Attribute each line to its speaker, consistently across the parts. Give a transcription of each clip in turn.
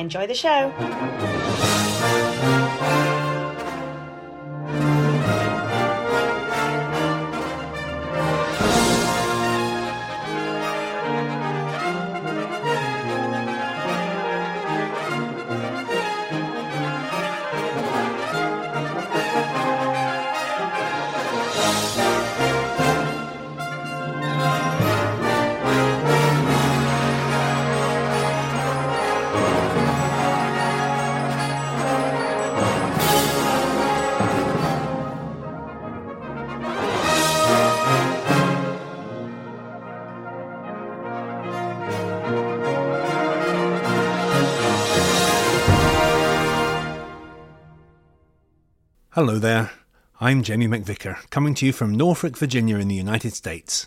Speaker 1: Enjoy the show.
Speaker 2: Hello there. I'm Jamie McVicar, coming to you from Norfolk, Virginia, in the United States.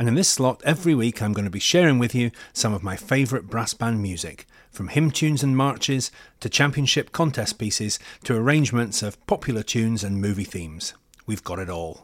Speaker 2: And in this slot, every week I'm going to be sharing with you some of my favourite brass band music, from hymn tunes and marches to championship contest pieces to arrangements of popular tunes and movie themes. We've got it all.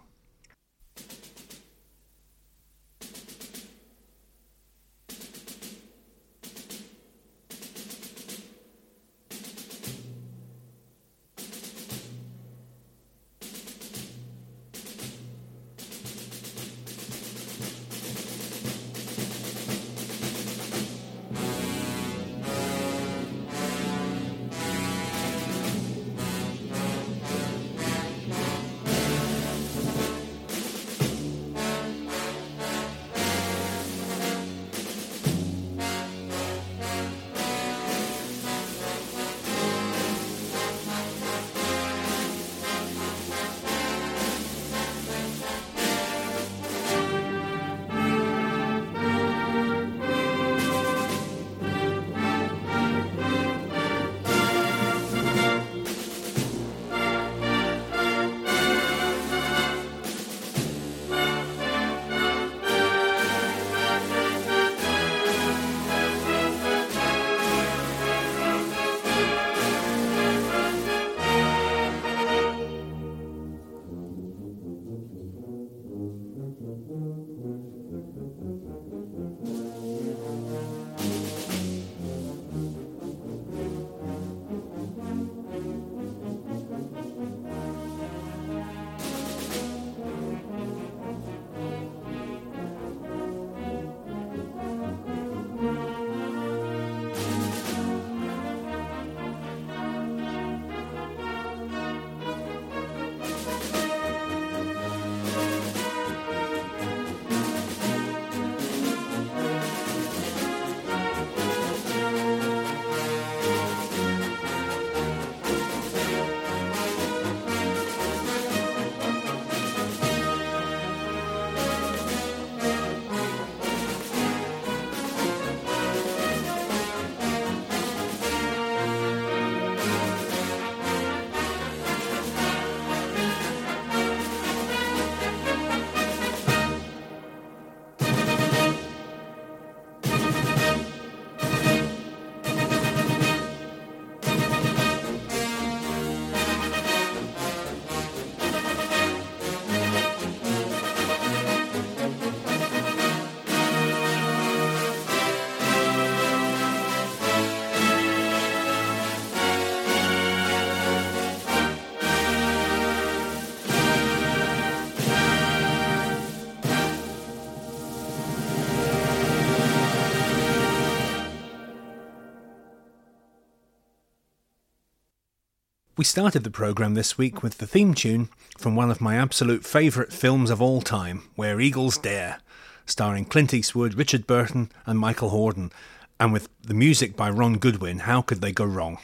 Speaker 2: We started the programme this week with the theme tune from one of my absolute favourite films of all time, Where Eagles Dare, starring Clint Eastwood, Richard Burton, and Michael Hordern, and with the music by Ron Goodwin. How could they go wrong?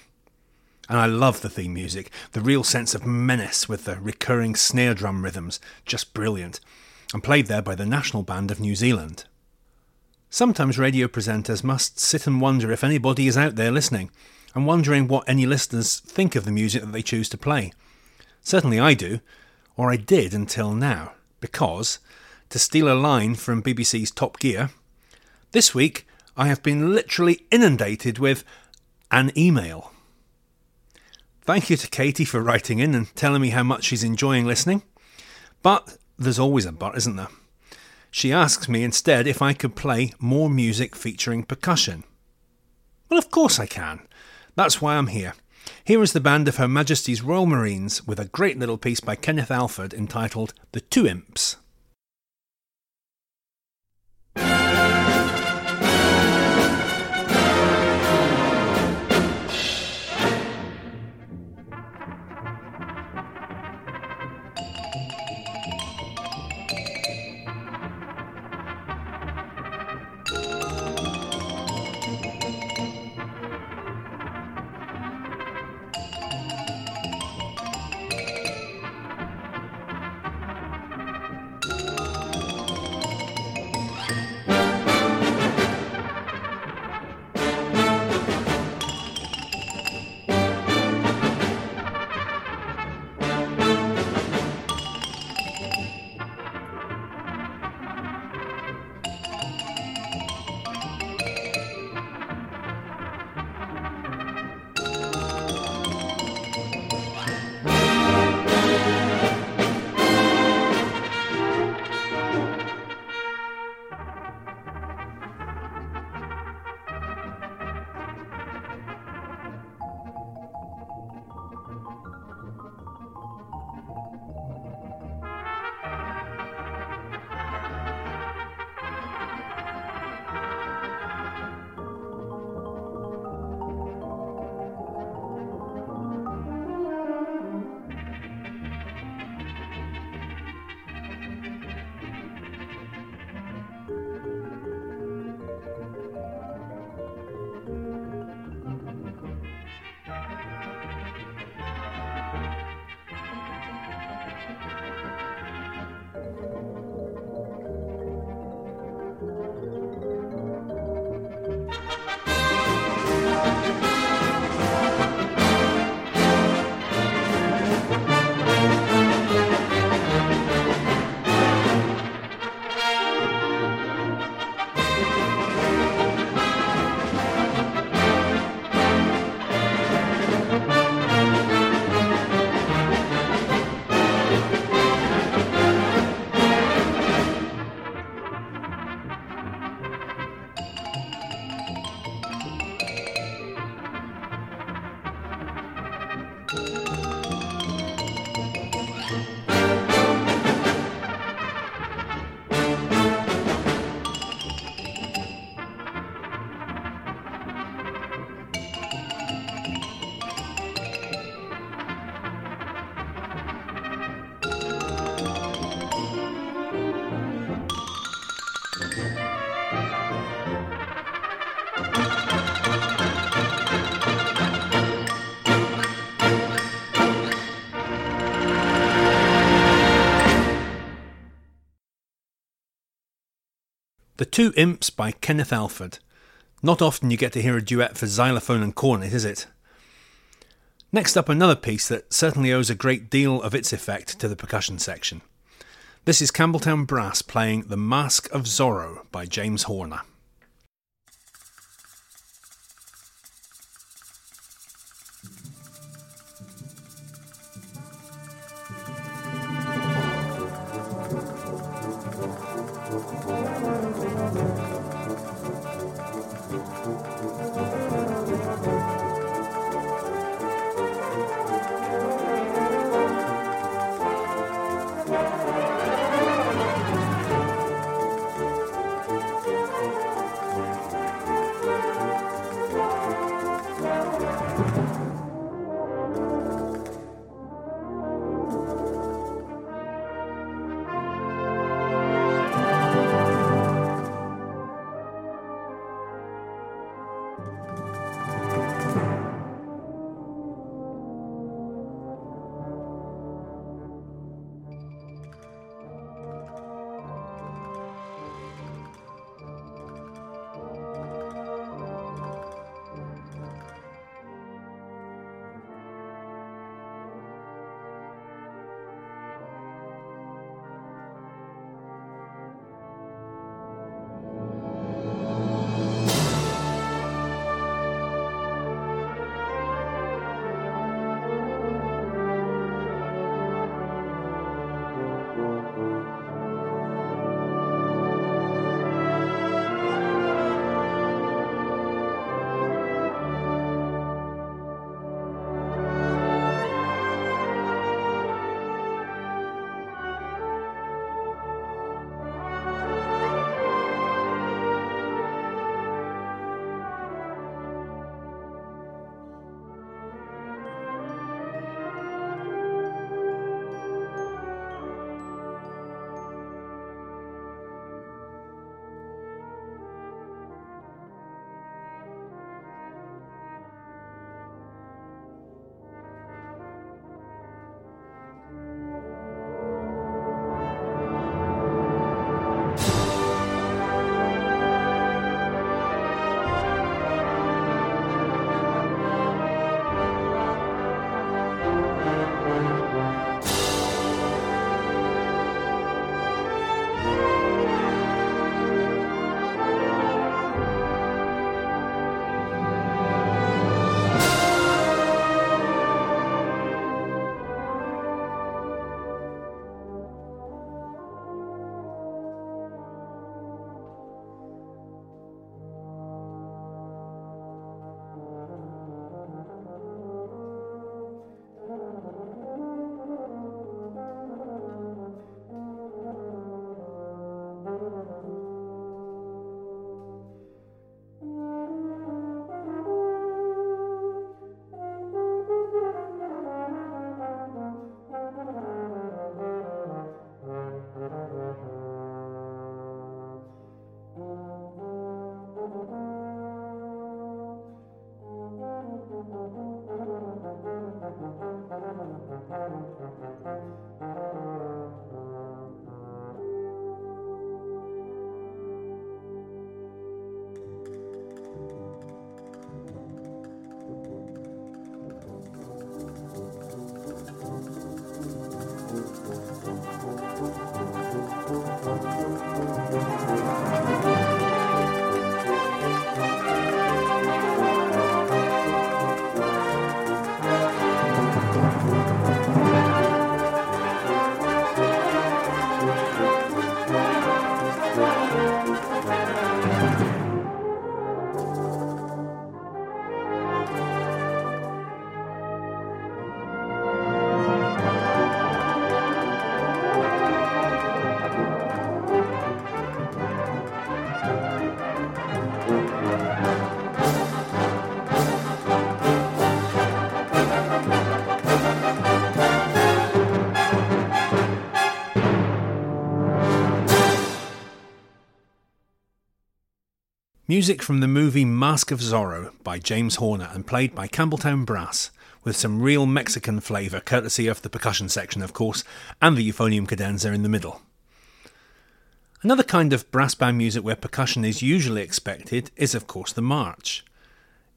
Speaker 2: And I love the theme music, the real sense of menace with the recurring snare drum rhythms, just brilliant, and played there by the National Band of New Zealand. Sometimes radio presenters must sit and wonder if anybody is out there listening, and wondering what any listeners think of the music that they choose to play. Certainly I do, or I did until now, because, to steal a line from BBC's Top Gear, this week I have been literally inundated with an email. Thank you to Katie for writing in and telling me how much she's enjoying listening. But there's always a but, isn't there? She asks me instead if I could play more music featuring percussion. Well, of course I can. That's why I'm here. Here is the band of Her Majesty's Royal Marines with a great little piece by Kenneth Alford entitled The Two Imps. The Two Imps by Kenneth Alford. Not often you get to hear a duet for xylophone and cornet, is it? Next up, another piece that certainly owes a great deal of its effect to the percussion section. This is Campbeltown Brass playing The Mask of Zorro by James Horner. Music from the movie Mask of Zorro by James Horner and played by Campbeltown Brass, with some real Mexican flavour, courtesy of the percussion section, of course, and the euphonium cadenza in the middle. Another kind of brass band music where percussion is usually expected is, of course, the march.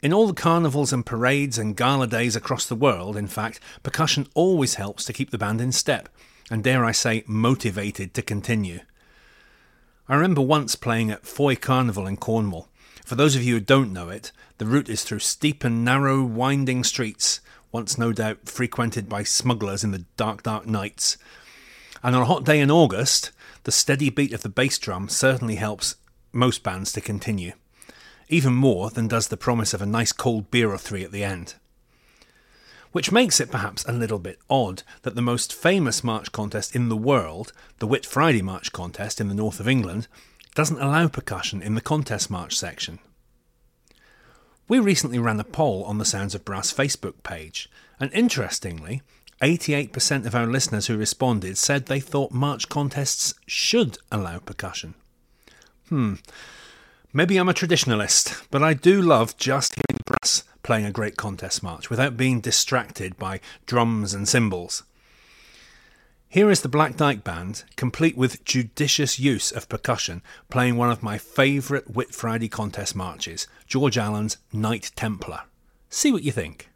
Speaker 2: In all the carnivals and parades and gala days across the world, in fact, percussion always helps to keep the band in step, and dare I say, motivated to continue. I remember once playing at Fowey Carnival in Cornwall. For those of you who don't know it, the route is through steep and narrow, winding streets, once no doubt frequented by smugglers in the dark, dark nights. And on a hot day in August, the steady beat of the bass drum certainly helps most bands to continue, even more than does the promise of a nice cold beer or three at the end which makes it perhaps a little bit odd that the most famous march contest in the world, the Whit Friday March contest in the north of England, doesn't allow percussion in the contest march section. We recently ran a poll on the Sounds of Brass Facebook page, and interestingly, 88% of our listeners who responded said they thought march contests should allow percussion. Hmm, maybe I'm a traditionalist, but I do love just hearing the brass playing a great contest march without being distracted by drums and cymbals. Here is the Black Dyke Band, complete with judicious use of percussion, playing one of my favourite Whit Friday contest marches, George Allan's Knight Templar. See what you think.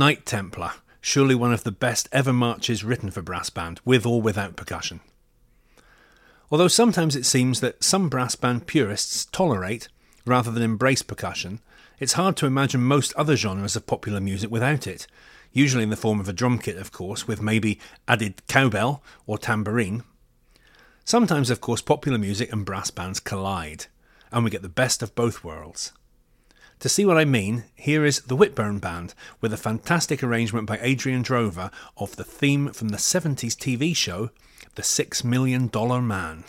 Speaker 2: Knight Templar, surely one of the best ever marches written for brass band, with or without percussion. Although sometimes it seems that some brass band purists tolerate, rather than embrace percussion, it's hard to imagine most other genres of popular music without it, usually in the form of a drum kit, of course, with maybe added cowbell or tambourine. Sometimes, of course, popular music and brass bands collide, and we get the best of both worlds. To see what I mean, here is the Whitburn Band with a fantastic arrangement by Adrian Drover of the theme from the 70s TV show The Six Million Dollar Man.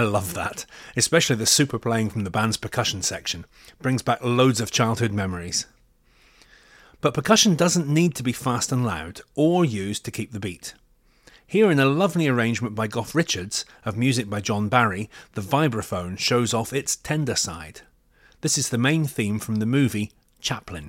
Speaker 2: I love that, especially the super playing from the band's percussion section. Brings back loads of childhood memories. But percussion doesn't need to be fast and loud or used to keep the beat. Here, in a lovely arrangement by Goff Richards of music by John Barry, the vibraphone shows off its tender side. This is the main theme from the movie Chaplin.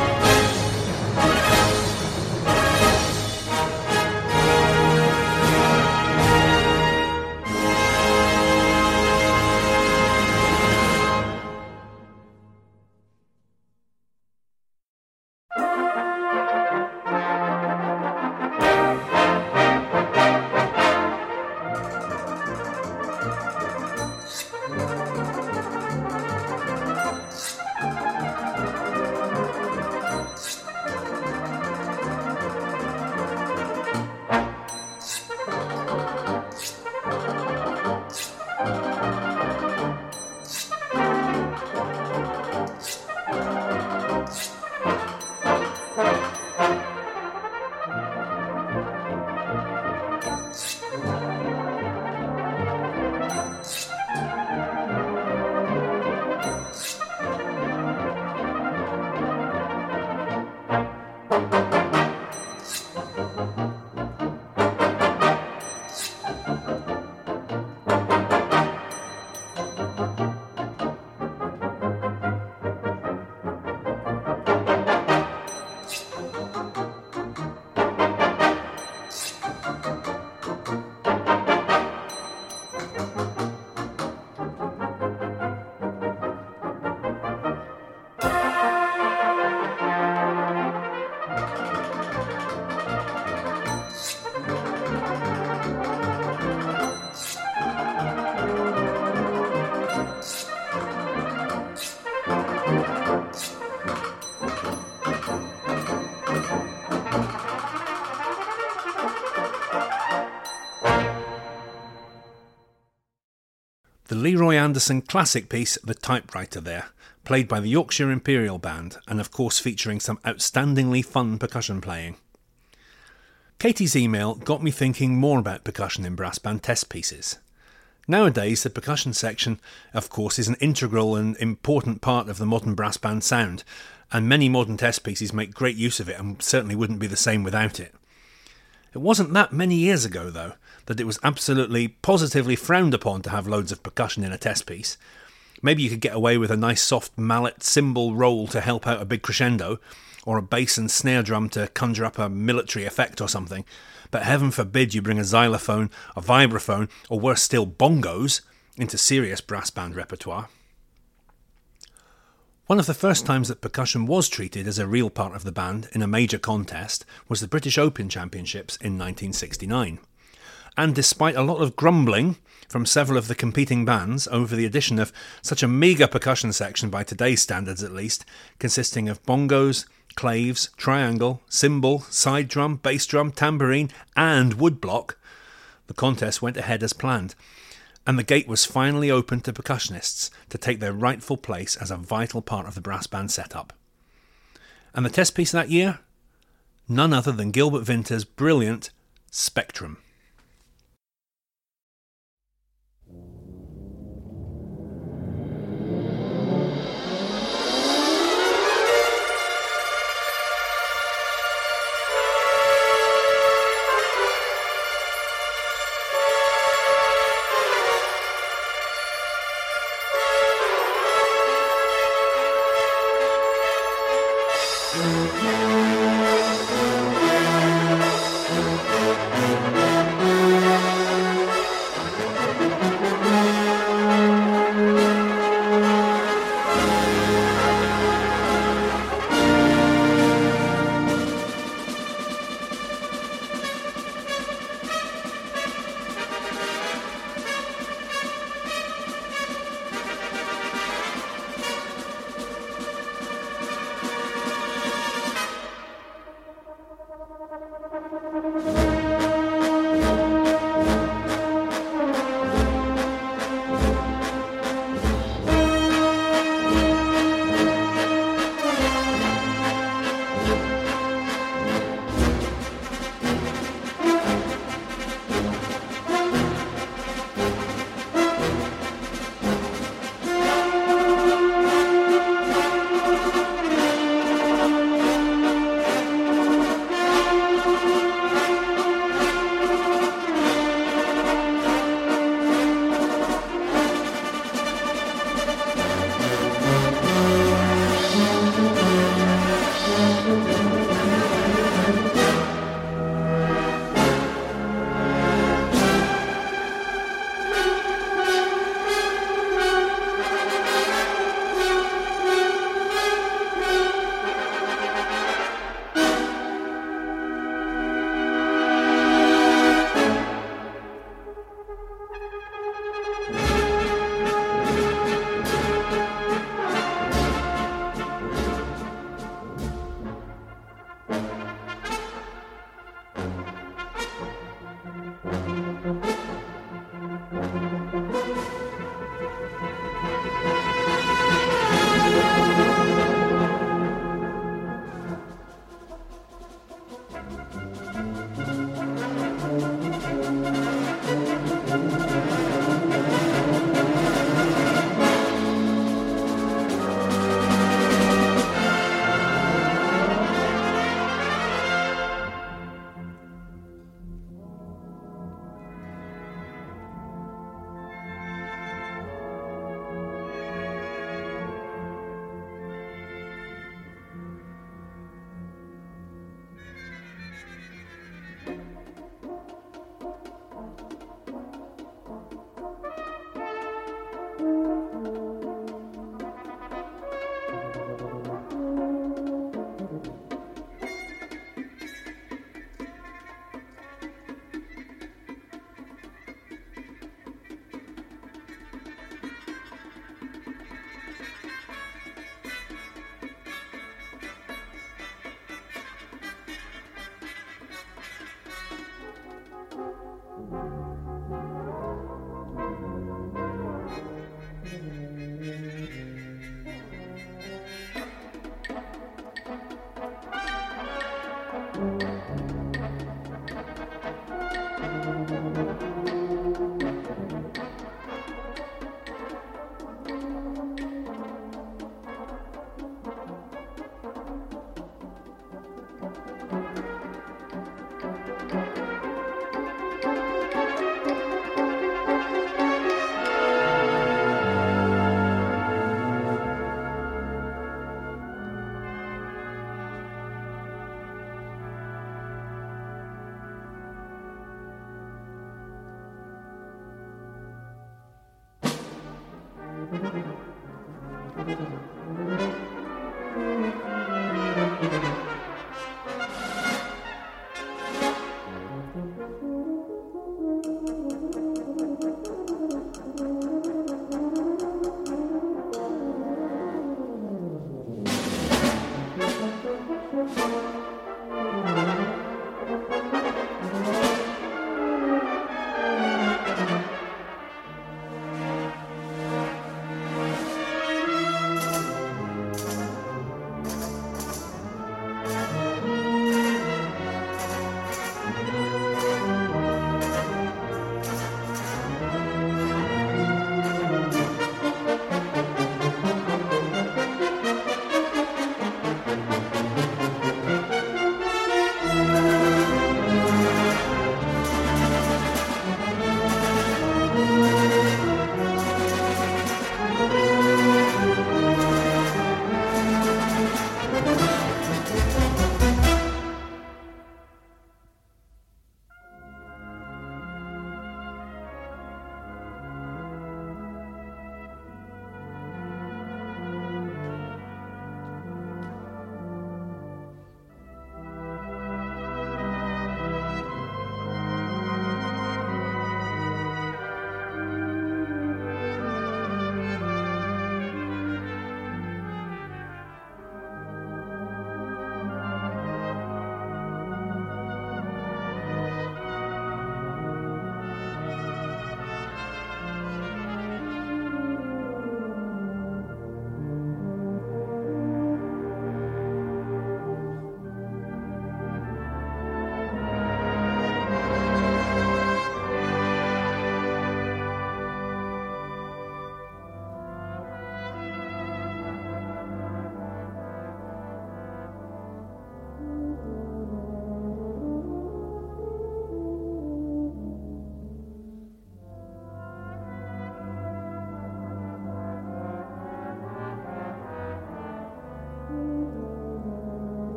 Speaker 2: Leroy Anderson classic piece, The Typewriter, there, played by the Yorkshire Imperial Band, and of course featuring some outstandingly fun percussion playing. Katie's email got me thinking more about percussion in brass band test pieces. Nowadays, the percussion section, of course, is an integral and important part of the modern brass band sound, and many modern test pieces make great use of it and certainly wouldn't be the same without it. It wasn't that many years ago, though, that it was absolutely positively frowned upon to have loads of percussion in a test piece. Maybe you could get away with a nice soft mallet cymbal roll to help out a big crescendo, or a bass and snare drum to conjure up a military effect or something. But heaven forbid you bring a xylophone, a vibraphone, or worse still, bongos into serious brass band repertoire. One of the first times that percussion was treated as a real part of the band in a major contest was the British Open Championships in 1969 and despite a lot of grumbling from several of the competing bands over the addition of such a meagre percussion section by today's standards at least, consisting of bongos, claves, triangle, cymbal, side drum, bass drum, tambourine, and woodblock, the contest went ahead as planned, and the gate was finally opened to percussionists to take their rightful place as a vital part of the brass band setup. And the test piece that year? None other than Gilbert Vinter's brilliant Spectrum.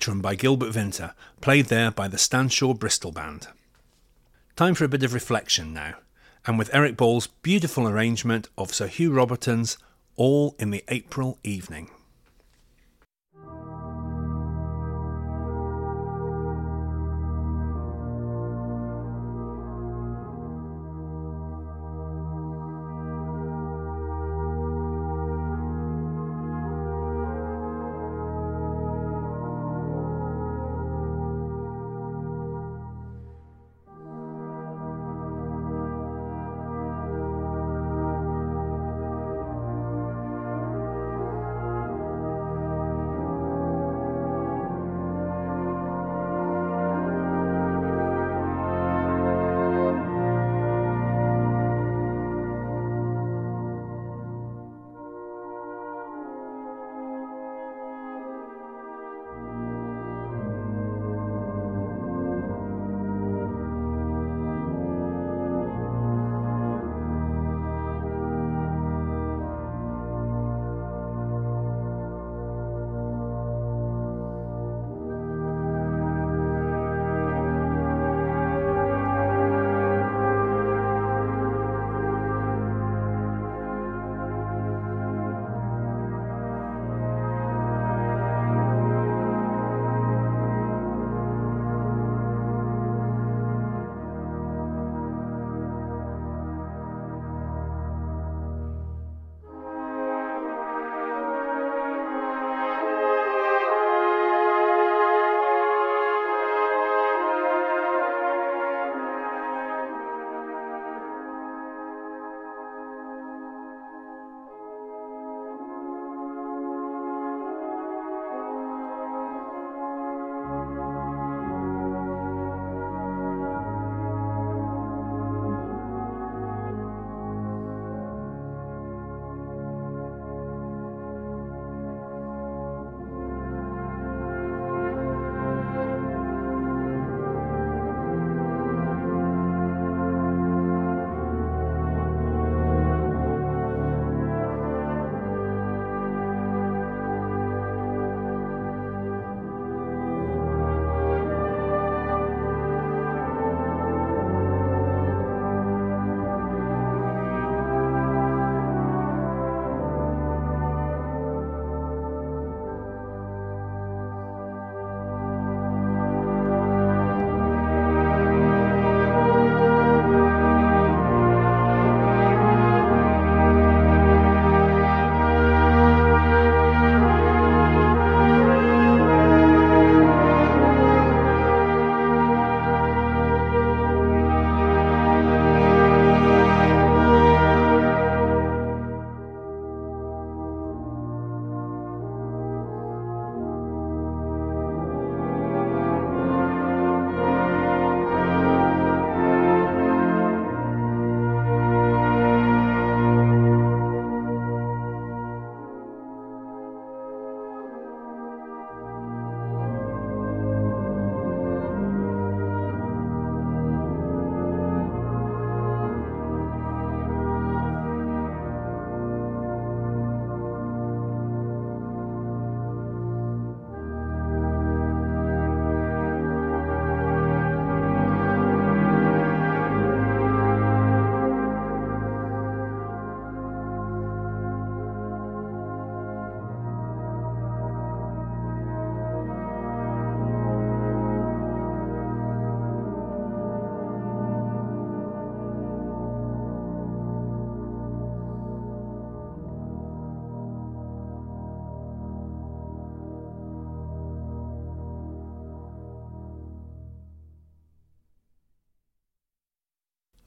Speaker 2: Spectrum by Gilbert Vinter, played there by the Stanshawe Bristol Band. Time for a bit of reflection now, and with Eric Ball's beautiful arrangement of Sir Hugh Roberton's All in the April Evening.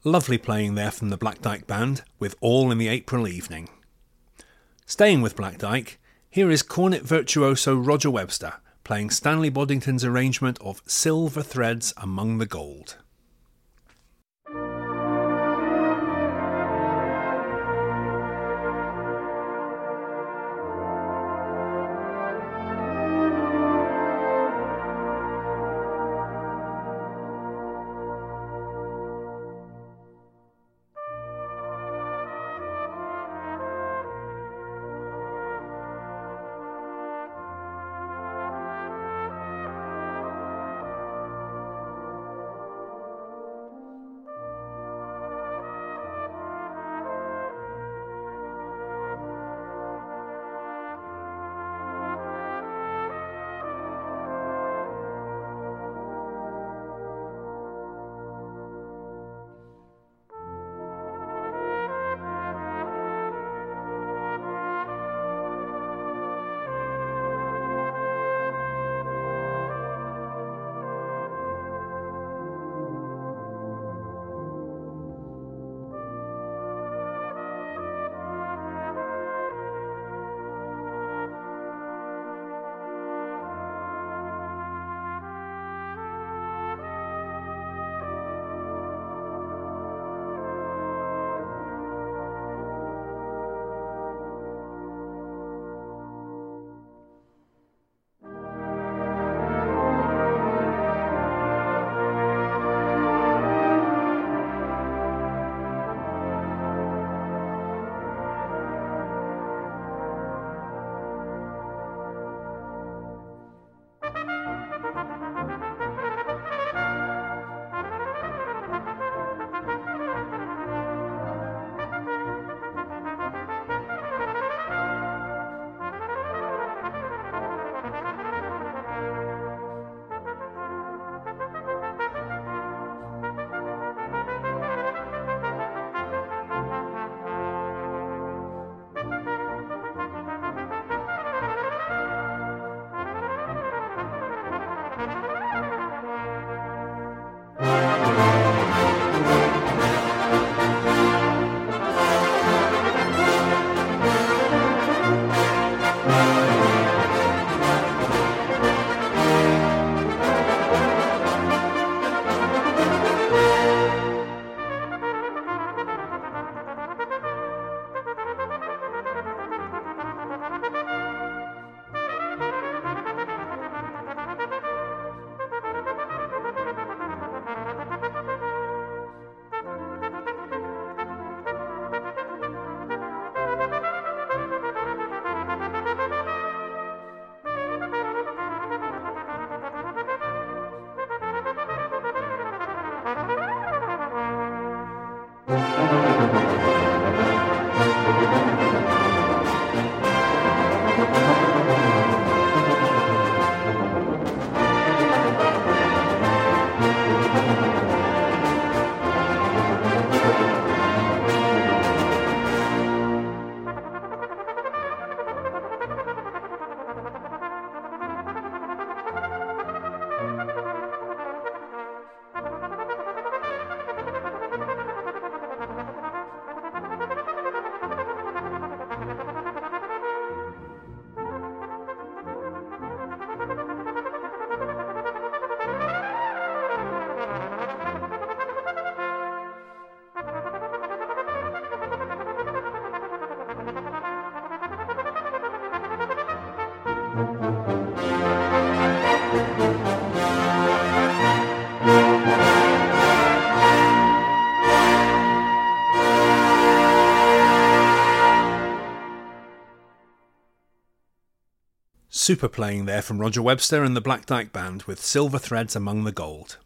Speaker 2: Lovely playing there from the Black Dyke Band with All in the April Evening. Staying with Black Dyke, here is cornet virtuoso Roger Webster playing Stanley Boddington's arrangement of Silver Threads Among the Gold. Super playing there from Roger Webster and the Black Dyke Band with Silver Threads Among the Gold.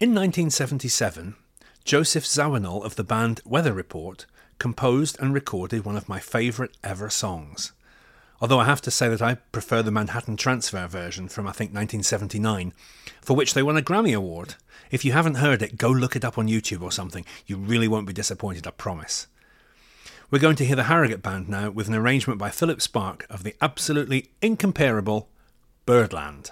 Speaker 2: In 1977, Joseph Zawinul of the band Weather Report composed and recorded one of my favourite ever songs. Although I have to say that I prefer the Manhattan Transfer version from I think 1979, for which they won a Grammy Award. If you haven't heard it, go look it up on YouTube or something. You really won't be disappointed, I promise. We're going to hear the Harrogate Band now with an arrangement by Philip Sparke of the absolutely incomparable Birdland.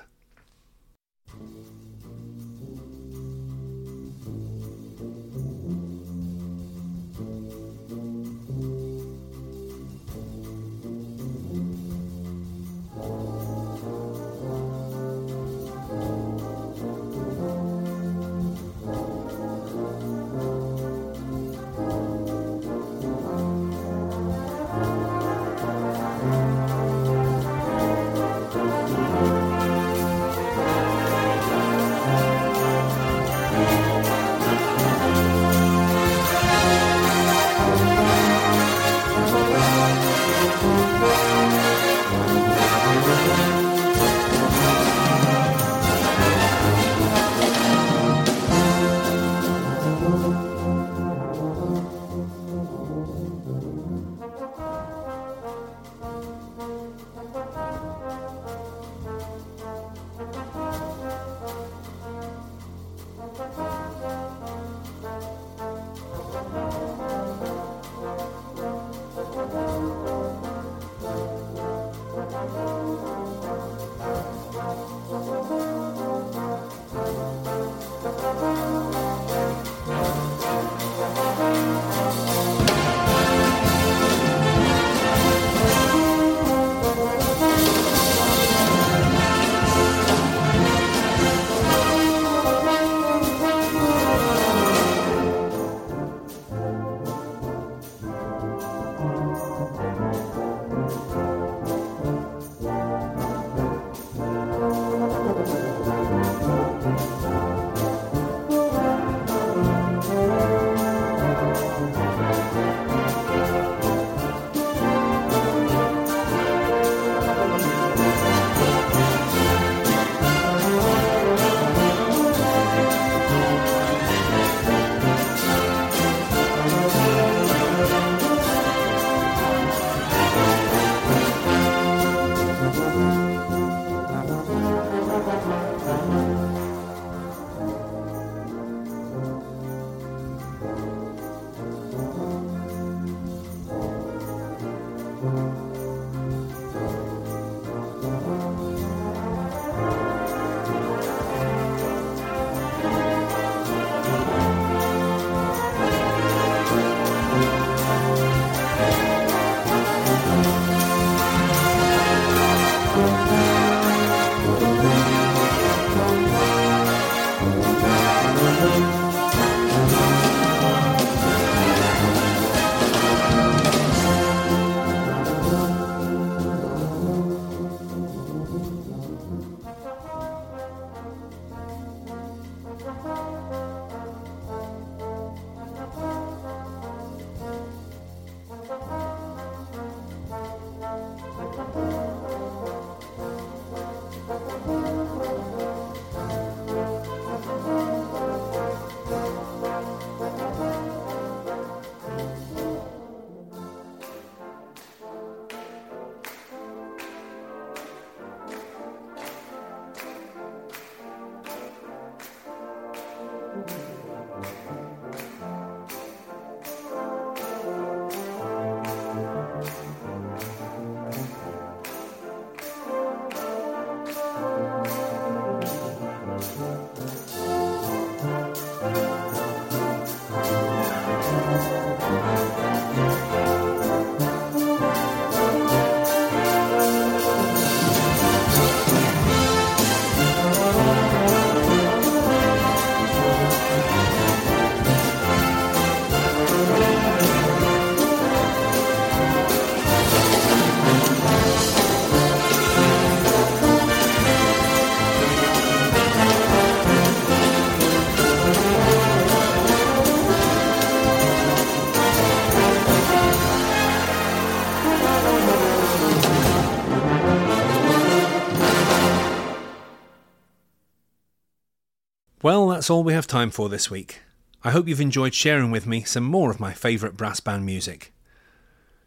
Speaker 2: That's all we have time for this week. I hope you've enjoyed sharing with me some more of my favourite brass band music.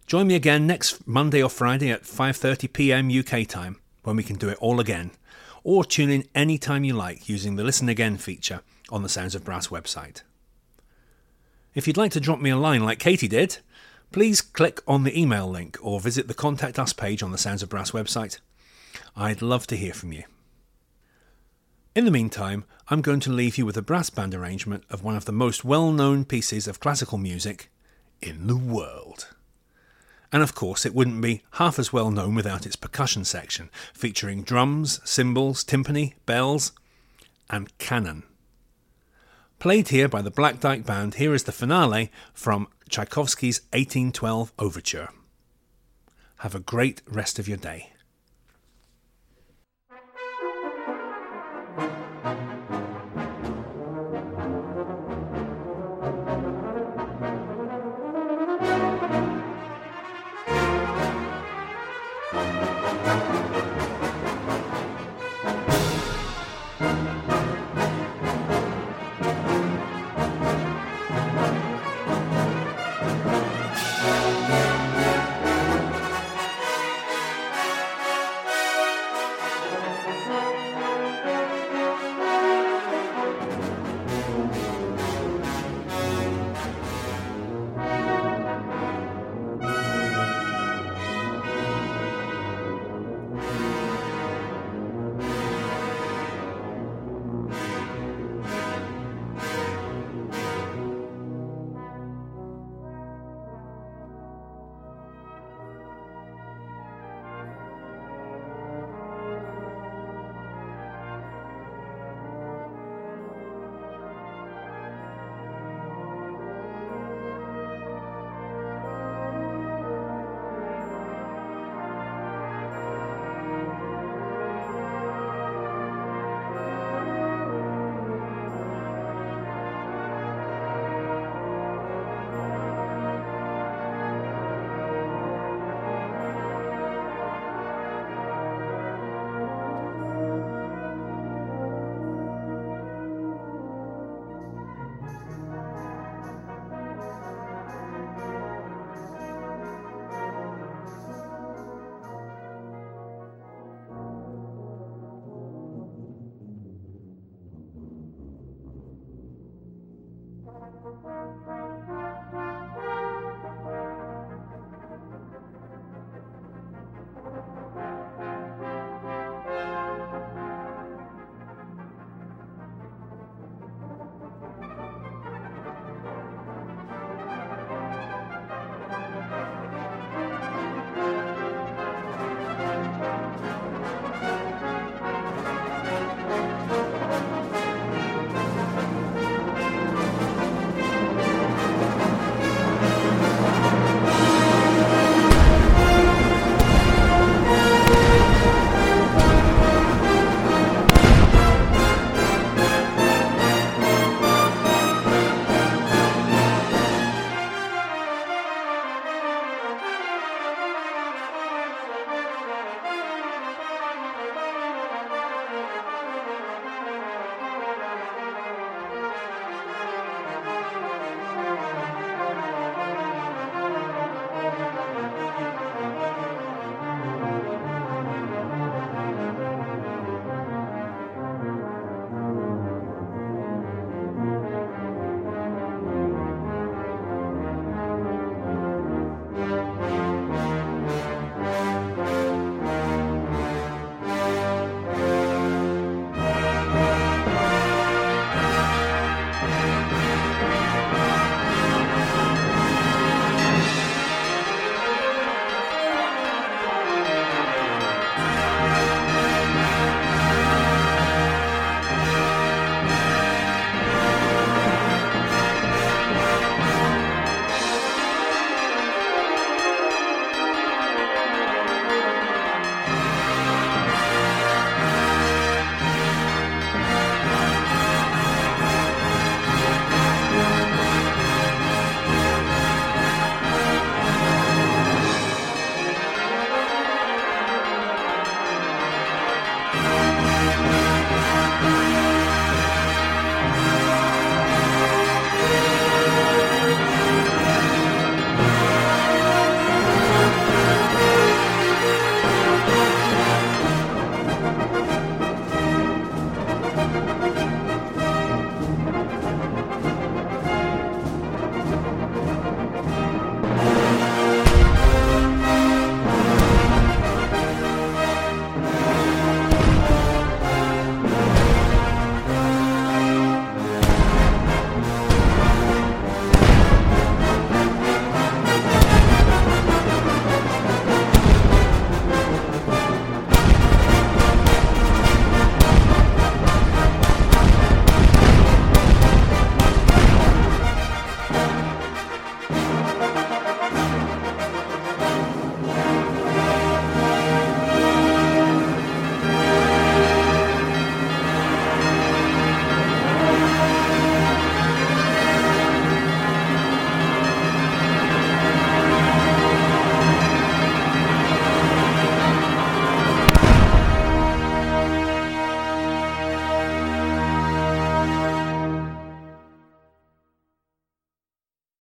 Speaker 2: Join me again next Monday or Friday at 5:30 p.m. UK time when we can do it all again, or tune in any time you like using the Listen Again feature on the Sounds of Brass website. If you'd like to drop me a line like Katie did, please click on the email link or visit the Contact Us page on the Sounds of Brass website. I'd love to hear from you. In the meantime, I'm going to leave you with a brass band arrangement of one of the most well known pieces of classical music in the world. And of course, it wouldn't be half as well known without its percussion section, featuring drums, cymbals, timpani, bells, and cannon. Played here by the Black Dyke Band, here is the finale from Tchaikovsky's 1812 Overture. Have a great rest of your day.